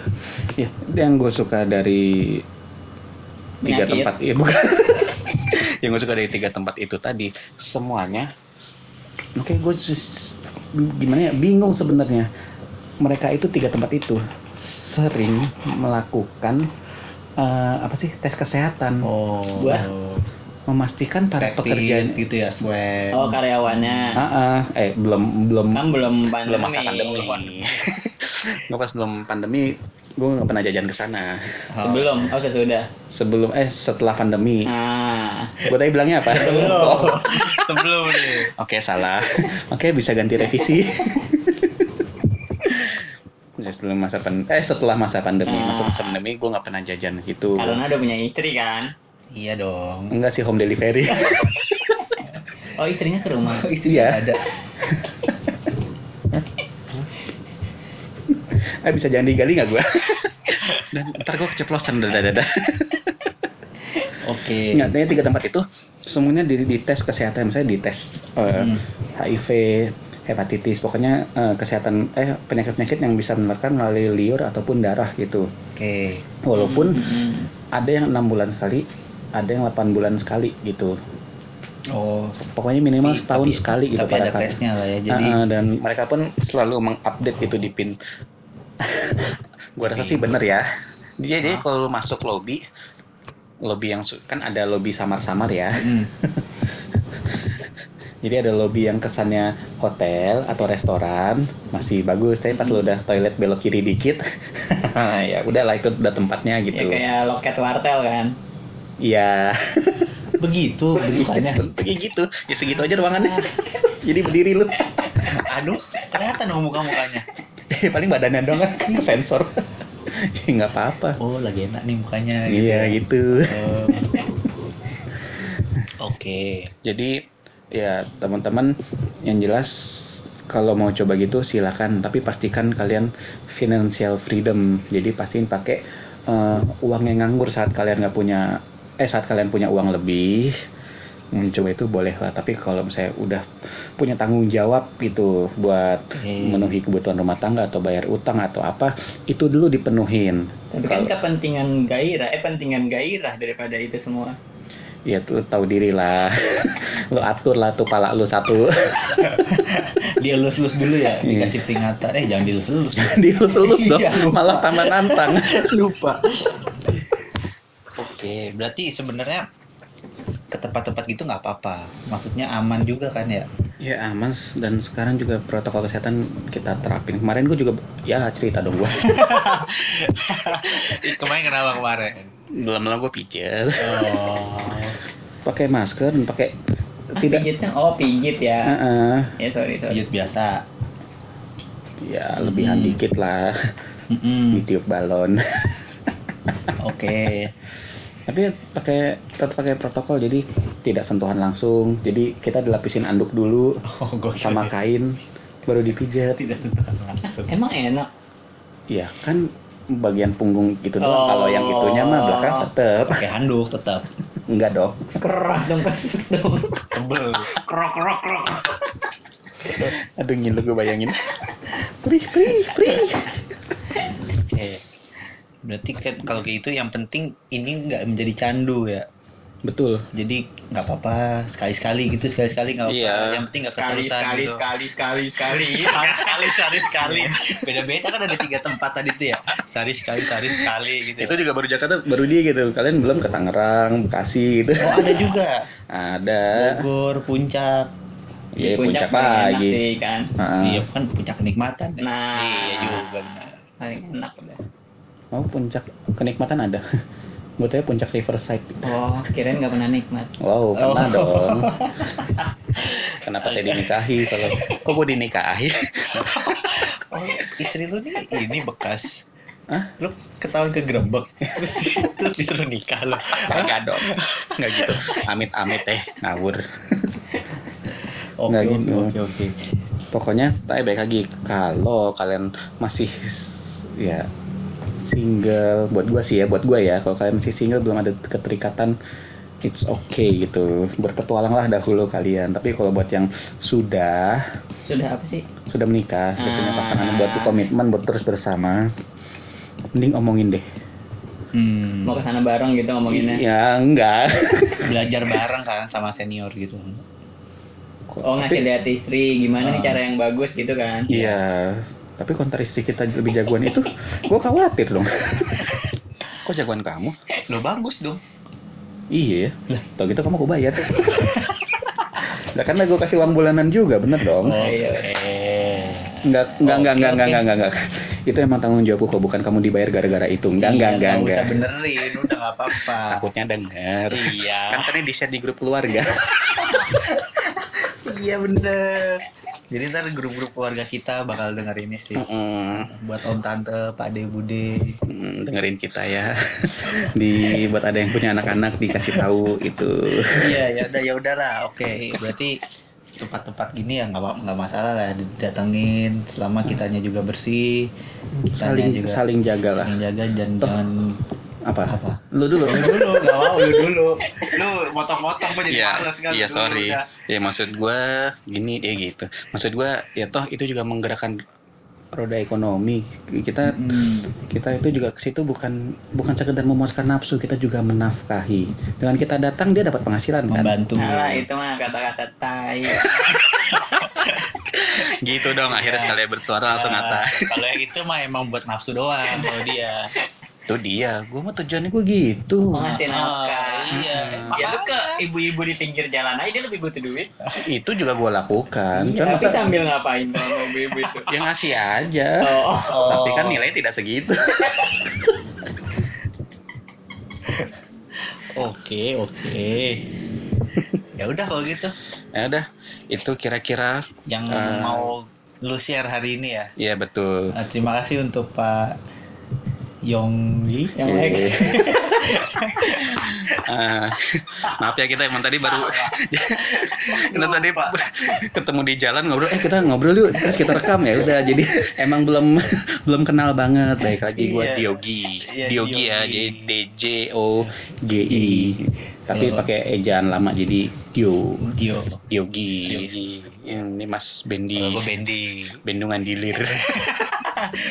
ya yang gue suka dari tiga tempat, iya bukan. yang gue suka dari tiga tempat itu tadi semuanya. Oke, gue just- gimana ya bingung sebenarnya. Mereka itu tiga tempat itu sering melakukan eh, apa sih tes kesehatan, Oh. Gua- memastikan para Rapid pekerjaan. gitu ya, swab. Oh karyawannya. Ah, ah, eh belum belum Kan belum pandemi. belum masa pandemi. gue pas belum pandemi, gue nggak pernah jajan ke sana. Sebelum, oh sesudah. Sebelum eh setelah pandemi. Ah, Gue tadi bilangnya apa? Oh, Sebelum nih. Oke salah. Oke bisa ganti revisi. Ya, sebelum masa pan eh setelah masa pandemi, Ah. masuk masa pandemi gue nggak pernah jajan gitu. karena udah punya istri kan. Iya dong. Enggak sih home delivery. Oh istrinya ke rumah. itu Iya. ya ada. Eh bisa jangan digali nggak gue? Dan ntar gue keceplosan dadah dadah. Oke. Ingat, ya, tiga tempat itu semuanya di, di tes kesehatan, misalnya di tes eh, Hmm. HIV, hepatitis, pokoknya eh, kesehatan eh penyakit-penyakit yang bisa menularkan melalui liur ataupun darah gitu. Oke. Walaupun Hmm. ada yang enam bulan sekali, ada yang 8 bulan sekali gitu. Oh. Pokoknya minimal tapi- setahun tapi- sekali gitu Tapi ada pada kali. tesnya lah ya. Jadi ah, dan mereka pun selalu mengupdate itu di pin. Gua rasa sih bener ya. Jadi, jadi kalau lu masuk lobby, lobby yang kan ada lobby samar-samar ya. Hmm. Jadi ada lobby yang kesannya hotel atau restoran masih bagus, tapi pas lu udah toilet belok kiri dikit, ya udahlah itu udah tempatnya Ya gitu. kayak loket wartel kan. Iya, Begitu bentukannya. kayak gitu. Ya segitu aja ruangannya. Jadi berdiri lu. Aduh, kelihatan dong muka-mukanya. Eh, paling badannya doang kan sensor. Ya, nggak apa-apa. Oh, lagi enak nih mukanya Iya ya. gitu. Oh. Oke. Jadi ya teman-teman yang jelas kalau mau coba gitu silakan tapi pastikan kalian financial freedom. Jadi pastiin pakai eh, uang yang nganggur saat kalian nggak punya eh saat kalian punya uang lebih mencoba itu boleh lah tapi kalau misalnya udah punya tanggung jawab gitu buat Oke. memenuhi kebutuhan rumah tangga atau bayar utang atau apa itu dulu dipenuhin Tapi kan kepentingan gairah, eh pentingan gairah daripada itu semua. ya tuh tahu diri lah lu atur lah tuh pala lu satu Dia lus-lus dulu ya, Iya. dikasih peringatan. Eh, jangan dilus-lus. dilus-lus dong Iya, malah tambah nantang Lupa. Oke, berarti sebenarnya ke tempat-tempat gitu nggak apa-apa. Maksudnya aman juga kan ya? ya aman dan sekarang juga protokol kesehatan kita terapin kemarin gue juga ya cerita dong gue Kemarin kenapa kemarin? belum lama gue pijat Oh. pakai masker dan pakai Ah, tidak pijitnya oh pijit ya. Heeh. Ya sorry sorry. Pijit biasa. ya lebihan Hmm. dikit lah Mm-mm. ditiup balon Oke. tapi pakai tetap pakai protokol jadi tidak sentuhan langsung jadi kita dilapisin anduk dulu Oh, gue sama kain baru dipijat tidak sentuhan langsung. Emang enak. Iya kan bagian punggung gitu doang. Oh. Kalau yang itunya mah belakang tetep Pakai handuk tetap. enggak dong. Keras dong keras dong. Tebel. Krok krok krok. Aduh ngilu gue bayangin. Prih prih prih. Berarti kan kalau kayak gitu yang penting ini nggak menjadi candu ya. Betul. Jadi nggak apa-apa sekali-sekali gitu sekali-sekali nggak apa. Iya. Yang penting nggak Sekali keterusan sekali gitu. sekali sekali sekali. Sekali sekali sekali sekali. Beda-beda kan ada tiga tempat tadi tuh ya. Sehari sekali sehari sekali gitu. Itu juga baru Jakarta baru dia gitu. Kalian belum ke Tangerang, Bekasi gitu. Oh ada juga. Ada. Bogor, Puncak. Iya puncak enak lagi. sih kan. Heeh. Iya kan puncak kenikmatan. Nah. Iya juga benar. Paling enak udah. Oh puncak kenikmatan ada. Gue tanya puncak Riverside. Oh, kirain nggak pernah nikmat. Wow, pernah Oh. dong. Kenapa saya dinikahi kalau kok gue dinikahi? Oh istri lu nih ini bekas. Hah? Lu ketahuan kegerebek terus terus disuruh nikah lo. Kagak dong. Enggak gitu. Amit-amit teh ngawur. Oke gitu. oke oke. Pokoknya tapi baik lagi kalau kalian masih ya single buat gua sih ya buat gua ya kalau kalian masih single belum ada keterikatan it's okay gitu berpetualanglah dahulu kalian tapi kalau buat yang sudah Sudah apa sih? sudah menikah sudah punya Ah. pasangan buat komitmen buat terus bersama mending omongin deh Hmm. Mau ke sana bareng gitu ngomonginnya. ya enggak Belajar bareng kan sama senior gitu. Oh ngasih lihat istri gimana nih Ah. cara yang bagus gitu kan? Iya, tapi kontra istri kita lebih jagoan itu, gue khawatir dong. Kok jagoan kamu? Lo bagus dong. Iya ya. Tau gitu kamu aku bayar. Lah kan gue kasih uang bulanan juga, bener dong. Oh, iya. Enggak, enggak, enggak, enggak, enggak, enggak, enggak, Itu emang tanggung jawabku kok, bukan kamu dibayar gara-gara itu. Enggak, enggak, Iya, enggak, nggak enggak. usah benerin, udah nggak apa-apa. Takutnya denger. Iya. Kan tadi di-share di grup keluarga. Iya bener. Jadi ntar grup-grup keluarga kita bakal denger ini sih. Mm, Buat om tante, pak de, bude. mm, dengerin kita ya. Di buat ada yang punya anak-anak dikasih tahu itu. Iya ya udah ya udahlah. Oke berarti tempat-tempat gini ya nggak nggak masalah lah didatengin selama kitanya juga bersih kitanya Saling juga saling jaga lah. saling jaga dan jangan Apa? apa Lu dulu. lu dulu nggak mau lu dulu lu motong-motong gue jadi Iya, males kan iya sorry. udah. Ya maksud gua gini ya gitu. Maksud gua ya toh itu juga menggerakkan roda ekonomi. Kita Mm. kita itu juga ke situ bukan bukan sekedar memuaskan nafsu, kita juga menafkahi. Dengan kita datang dia dapat penghasilan kan. membantu Salah itu mah kata-kata tai. Gitu dong akhirnya sekalian bersuara langsung Ah, ngata. kalau yang itu mah emang buat nafsu doang kalau dia Itu dia, gua mah tujuannya gua gitu. Mau ngasih Ah, nafkah. iya dia lu ke ibu-ibu di pinggir jalan aja dia lebih butuh duit Itu juga gue lakukan. Iya, Kan tapi masa- sambil ngapain sama ibu-ibu itu ya ngasih aja. oh Tapi kan nilai tidak segitu. Oke, oke. ya udah kalau gitu. ya udah, itu kira-kira Yang Eh. mau lu share hari ini ya. ya betul. Nah, terima kasih untuk Pak Yonggi. yang baik Eh, Ah, maaf ya kita emang tadi baru kita tadi ketemu di jalan ngobrol. Eh kita ngobrol yuk terus kita rekam ya udah. Jadi emang belum belum kenal banget. Baik lagi gua Iya. Diogi. Iya, Diogi ya jadi D J O G I tapi pakai ejaan lama jadi Dio. Dio. Diogi. Diogi. ini Mas Bendi. Kalau gue Bendi. Bendungan Dilir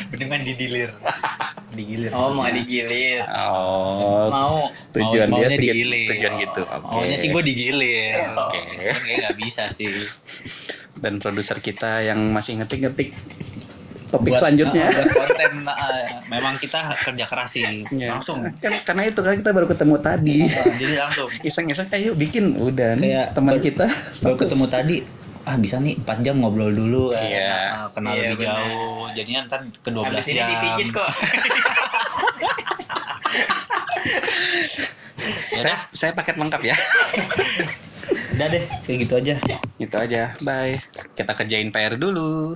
Mendingan didilir. digilir. oh mau digilir oh mau tujuan Mau- dia digilir. tujuan gitu oke Maunya sih gue digilir. Oke. Cuman kayak nggak bisa sih. dan produser kita yang masih ngetik-ngetik topik Buat- selanjutnya. ah, buat konten ah, memang kita kerja keras sih. Ya. Langsung. Kan, karena itu kan kita baru ketemu tadi. Jadi langsung. Iseng-iseng ayo bikin udah nih, Kayak teman kita Baru ketemu tadi ah bisa nih 4 jam ngobrol dulu kan. Iya. Nah, kenal Iya, lebih benar. jauh jadinya ntar ke 12 habis ini jam dipijit kok ya saya, udah saya paket lengkap ya. udah deh kayak gitu aja Itu aja. Bye. Kita kerjain PR dulu.